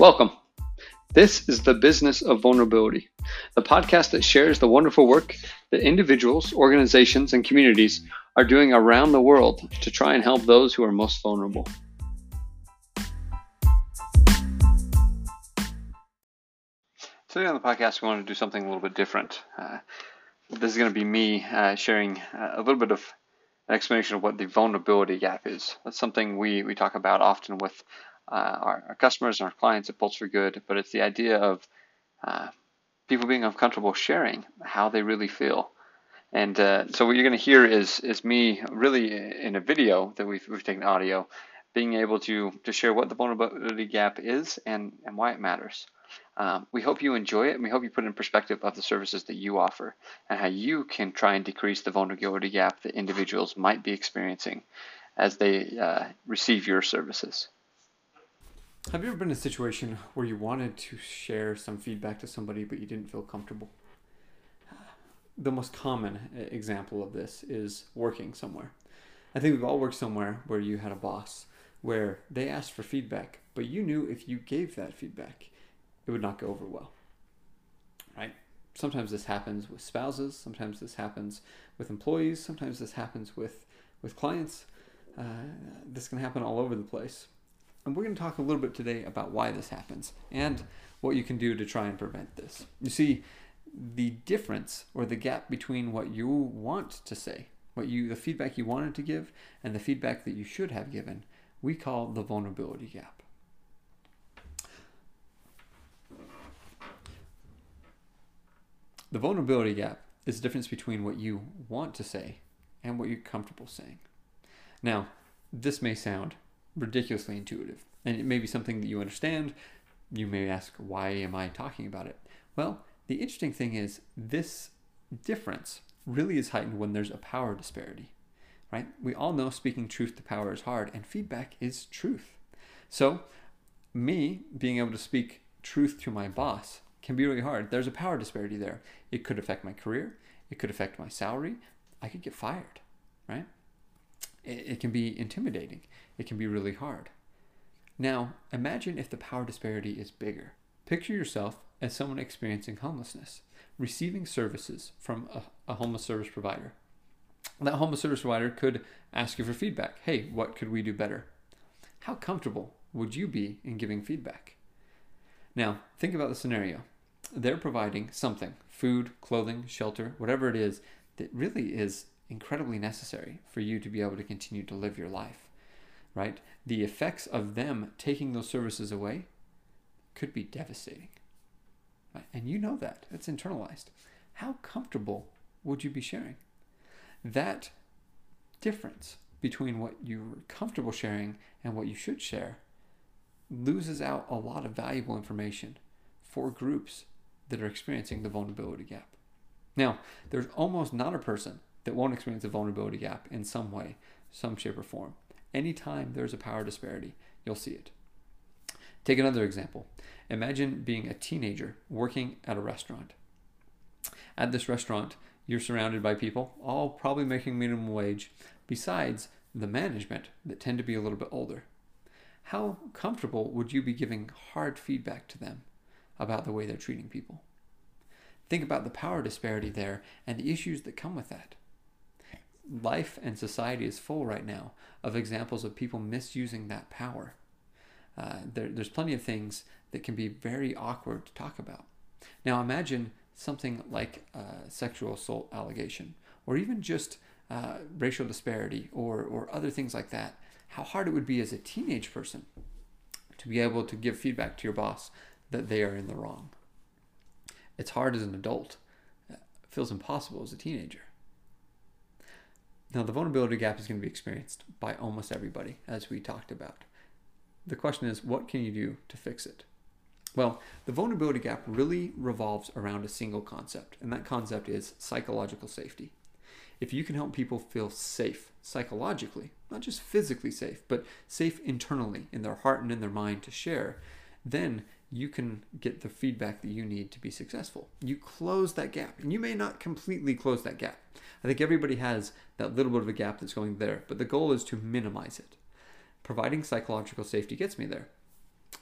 Welcome. This is the Business of Vulnerability, the podcast that shares the wonderful work that individuals, organizations, and communities are doing around the world to try and help those who are most vulnerable. Today on the podcast, we want to do something a little bit different. Uh, this is going to be me uh, sharing uh, a little bit of an explanation of what the vulnerability gap is. That's something we, we talk about often with uh, our, our, customers and our clients at Pulse for Good, but it's the idea of uh, people being uncomfortable sharing how they really feel. And uh, so what you're going to hear is is me really in a video that we've, we've taken audio, being able to to share what the vulnerability gap is and and why it matters. Um, we hope you enjoy it and we hope you put in perspective of the services that you offer and how you can try and decrease the vulnerability gap that individuals might be experiencing as they uh, receive your services. Have you ever been in a situation where you wanted to share some feedback to somebody but you didn't feel comfortable? The most common example of this is working somewhere. I think we've all worked somewhere where you had a boss where they asked for feedback, but you knew if you gave that feedback, it would not go over well. Right? Sometimes this happens with spouses, sometimes this happens with employees, sometimes this happens with, with clients. Uh, this can happen all over the place. And we're going to talk a little bit today about why this happens and what you can do to try and prevent this. You see, the difference or the gap between what you want to say, what you the feedback you wanted to give and the feedback that you should have given, we call the vulnerability gap. The vulnerability gap is the difference between what you want to say and what you're comfortable saying. Now, this may sound ridiculously intuitive. And it may be something that you understand. You may ask, why am I talking about it? Well, the interesting thing is, this difference really is heightened when there's a power disparity, right? We all know speaking truth to power is hard, and feedback is truth. So, me being able to speak truth to my boss can be really hard. There's a power disparity there. It could affect my career, it could affect my salary, I could get fired, right? It, can be intimidating it can be really hard. Now, imagine if the power disparity is bigger. Picture yourself as someone experiencing homelessness, receiving services from a, a homeless service provider. That homeless service provider could ask you for feedback. Hey, what could we do better? How comfortable would you be in giving feedback? Now, think about the scenario. They're providing something food, clothing, shelter, whatever it is that really is incredibly necessary for you to be able to continue to live your life right? The effects of them taking those services away could be devastating. Right? And you know that. It's internalized. How comfortable would you be sharing? That difference between what you're comfortable sharing and what you should share loses out a lot of valuable information for groups that are experiencing the vulnerability gap. Now, there's almost not a person that won't experience a vulnerability gap in some way, some shape, or form. Anytime there's a power disparity, you'll see it. Take another example. Imagine being a teenager working at a restaurant. At this restaurant, you're surrounded by people, all probably making minimum wage, besides the management that tend to be a little bit older. How comfortable would you be giving hard feedback to them about the way they're treating people? Think about the power disparity there and the issues that come with that life and society is full right now of examples of people misusing that power. Uh, there, there's plenty of things that can be very awkward to talk about. Now, imagine something like a sexual assault allegation, or even just uh, racial disparity, or, or other things like that. How hard it would be as a teenage person to be able to give feedback to your boss that they are in the wrong. It's hard as an adult. It feels impossible as a teenager. Now, the vulnerability gap is going to be experienced by almost everybody, as we talked about. The question is, what can you do to fix it? Well, the vulnerability gap really revolves around a single concept, and that concept is psychological safety. If you can help people feel safe psychologically, not just physically safe, but safe internally in their heart and in their mind to share, then you can get the feedback that you need to be successful. You close that gap, and you may not completely close that gap. I think everybody has that little bit of a gap that's going there, but the goal is to minimize it. Providing psychological safety gets me there.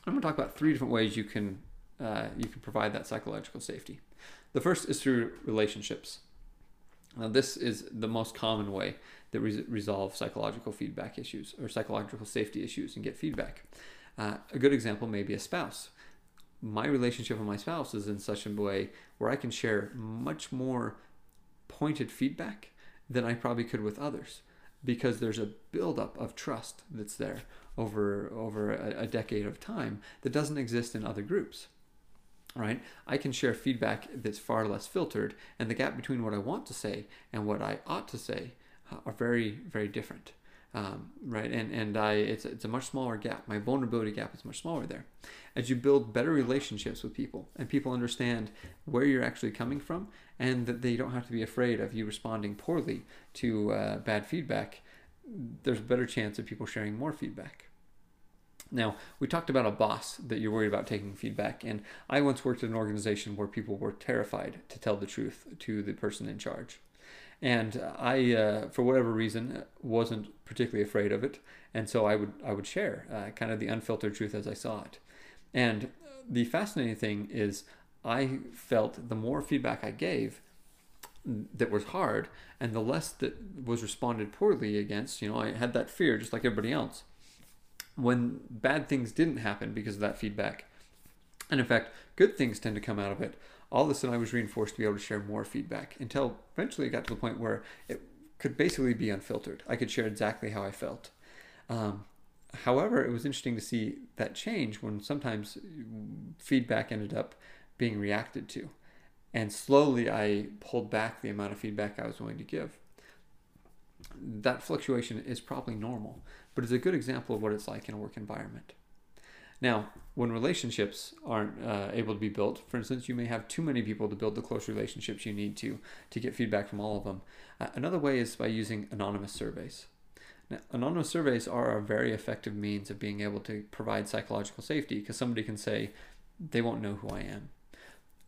I'm going to talk about three different ways you can uh, you can provide that psychological safety. The first is through relationships. Now, this is the most common way that we resolve psychological feedback issues or psychological safety issues and get feedback. Uh, a good example may be a spouse. My relationship with my spouse is in such a way where I can share much more pointed feedback than I probably could with others because there's a buildup of trust that's there over over a, a decade of time that doesn't exist in other groups right? I can share feedback that's far less filtered, and the gap between what I want to say and what I ought to say are very, very different, um, right? And and I it's it's a much smaller gap. My vulnerability gap is much smaller there. As you build better relationships with people, and people understand where you're actually coming from, and that they don't have to be afraid of you responding poorly to uh, bad feedback, there's a better chance of people sharing more feedback. Now, we talked about a boss that you're worried about taking feedback, and I once worked at an organization where people were terrified to tell the truth to the person in charge. And I, uh, for whatever reason, wasn't particularly afraid of it, and so I would I would share uh, kind of the unfiltered truth as I saw it. And the fascinating thing is, I felt the more feedback I gave, that was hard, and the less that was responded poorly against. You know, I had that fear just like everybody else when bad things didn't happen because of that feedback. And in fact, good things tend to come out of it. All of a sudden, I was reinforced to be able to share more feedback until eventually it got to the point where it could basically be unfiltered. I could share exactly how I felt. Um, however, it was interesting to see that change when sometimes feedback ended up being reacted to. And slowly I pulled back the amount of feedback I was willing to give. That fluctuation is probably normal but it's a good example of what it's like in a work environment. Now, when relationships aren't uh, able to be built, for instance, you may have too many people to build the close relationships you need to to get feedback from all of them. Uh, another way is by using anonymous surveys. Now, anonymous surveys are a very effective means of being able to provide psychological safety because somebody can say they won't know who I am.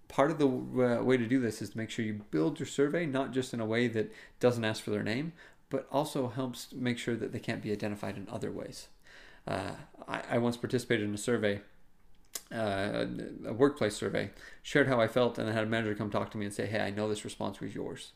Part of the uh, way to do this is to make sure you build your survey not just in a way that doesn't ask for their name, but also helps make sure that they can't be identified in other ways. Uh, I, I, once participated in a survey, uh, a workplace survey, shared how I felt, and I had a manager come talk to me and say, "Hey, I know this response was yours,"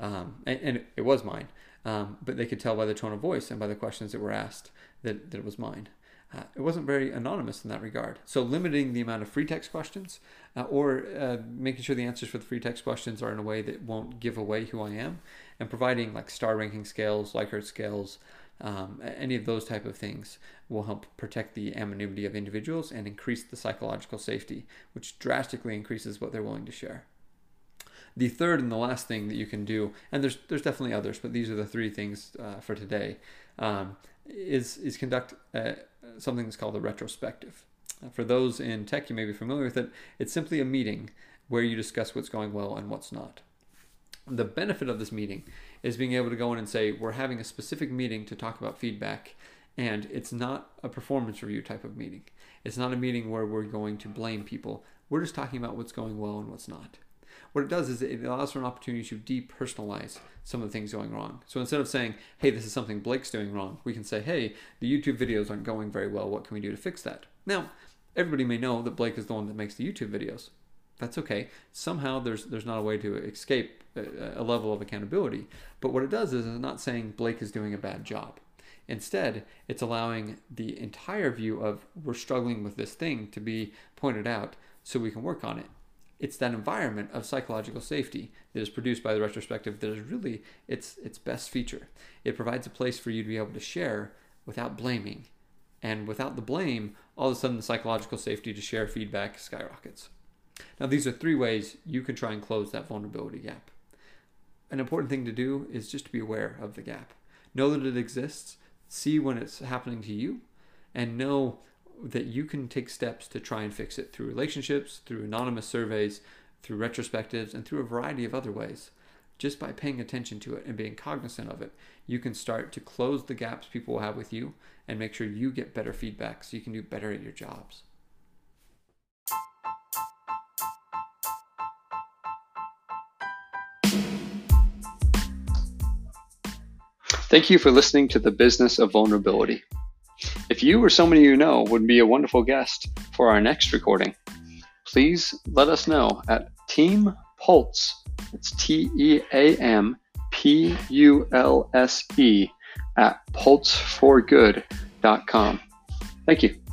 um, and, and, it was mine. Um, but they could tell by the tone of voice and by the questions that were asked that, that it was mine. Uh, it wasn't very anonymous in that regard. So limiting the amount of free text questions uh, or uh, making sure the answers for the free text questions are in a way that won't give away who I am and providing like star ranking scales, Likert scales, um, any of those type of things will help protect the anonymity of individuals and increase the psychological safety, which drastically increases what they're willing to share. The third and the last thing that you can do, and there's there's definitely others, but these are the three things uh, for today, um, is is conduct uh, something that's called a retrospective. For those in tech, you may be familiar with it. It's simply a meeting where you discuss what's going well and what's not the benefit of this meeting is being able to go in and say we're having a specific meeting to talk about feedback and it's not a performance review type of meeting. It's not a meeting where we're going to blame people. We're just talking about what's going well and what's not. What it does is it allows for an opportunity to depersonalize some of the things going wrong. So instead of saying hey this is something blake's doing wrong we can say hey the youtube videos aren't going very well. What can we do to fix that? Now everybody may know that blake is the one that makes the youtube videos that's okay. Somehow there's there's not a way to escape a, a level of accountability. But what it does is it's not saying Blake is doing a bad job. Instead, it's allowing the entire view of we're struggling with this thing to be pointed out so we can work on it. It's that environment of psychological safety that is produced by the retrospective that is really its its best feature. It provides a place for you to be able to share without blaming. And without the blame, all of a sudden the psychological safety to share feedback skyrockets. Now, these are three ways you can try and close that vulnerability gap. An important thing to do is just to be aware of the gap. Know that it exists, see when it's happening to you, and know that you can take steps to try and fix it through relationships, through anonymous surveys, through retrospectives, and through a variety of other ways. Just by paying attention to it and being cognizant of it, you can start to close the gaps people will have with you and make sure you get better feedback so you can do better at your jobs. Thank you for listening to The Business of Vulnerability. If you or somebody you know would be a wonderful guest for our next recording, please let us know at Team Pulse. It's T E A M P U L S E at pulseforgood.com. Thank you.